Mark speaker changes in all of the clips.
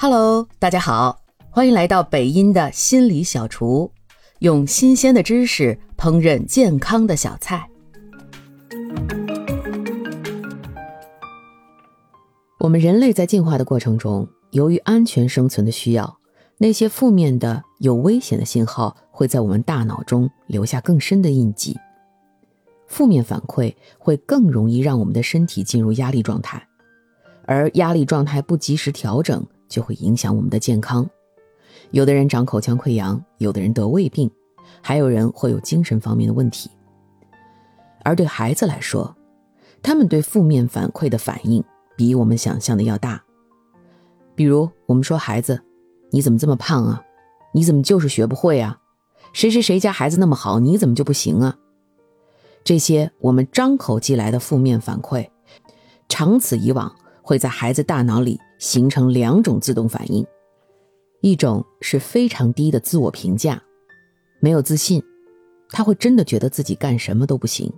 Speaker 1: Hello，大家好，欢迎来到北音的心理小厨，用新鲜的知识烹饪健康的小菜。我们人类在进化的过程中，由于安全生存的需要，那些负面的、有危险的信号会在我们大脑中留下更深的印记。负面反馈会更容易让我们的身体进入压力状态，而压力状态不及时调整。就会影响我们的健康，有的人长口腔溃疡，有的人得胃病，还有人会有精神方面的问题。而对孩子来说，他们对负面反馈的反应比我们想象的要大。比如，我们说孩子：“你怎么这么胖啊？你怎么就是学不会啊？谁谁谁家孩子那么好，你怎么就不行啊？”这些我们张口即来的负面反馈，长此以往。会在孩子大脑里形成两种自动反应，一种是非常低的自我评价，没有自信，他会真的觉得自己干什么都不行；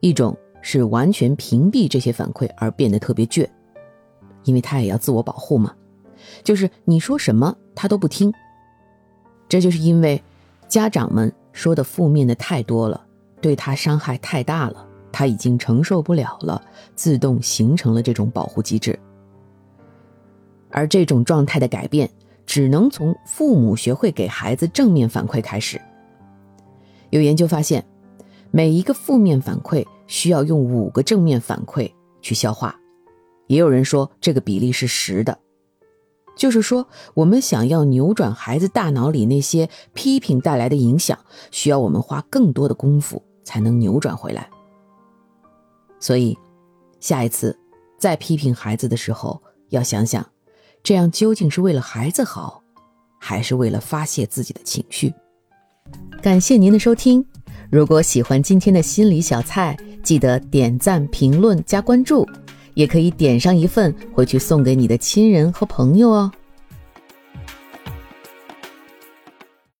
Speaker 1: 一种是完全屏蔽这些反馈而变得特别倔，因为他也要自我保护嘛，就是你说什么他都不听。这就是因为家长们说的负面的太多了，对他伤害太大了。他已经承受不了了，自动形成了这种保护机制。而这种状态的改变，只能从父母学会给孩子正面反馈开始。有研究发现，每一个负面反馈需要用五个正面反馈去消化。也有人说这个比例是十的，就是说，我们想要扭转孩子大脑里那些批评带来的影响，需要我们花更多的功夫才能扭转回来。所以，下一次再批评孩子的时候，要想想，这样究竟是为了孩子好，还是为了发泄自己的情绪？感谢您的收听。如果喜欢今天的心理小菜，记得点赞、评论、加关注，也可以点上一份回去送给你的亲人和朋友哦。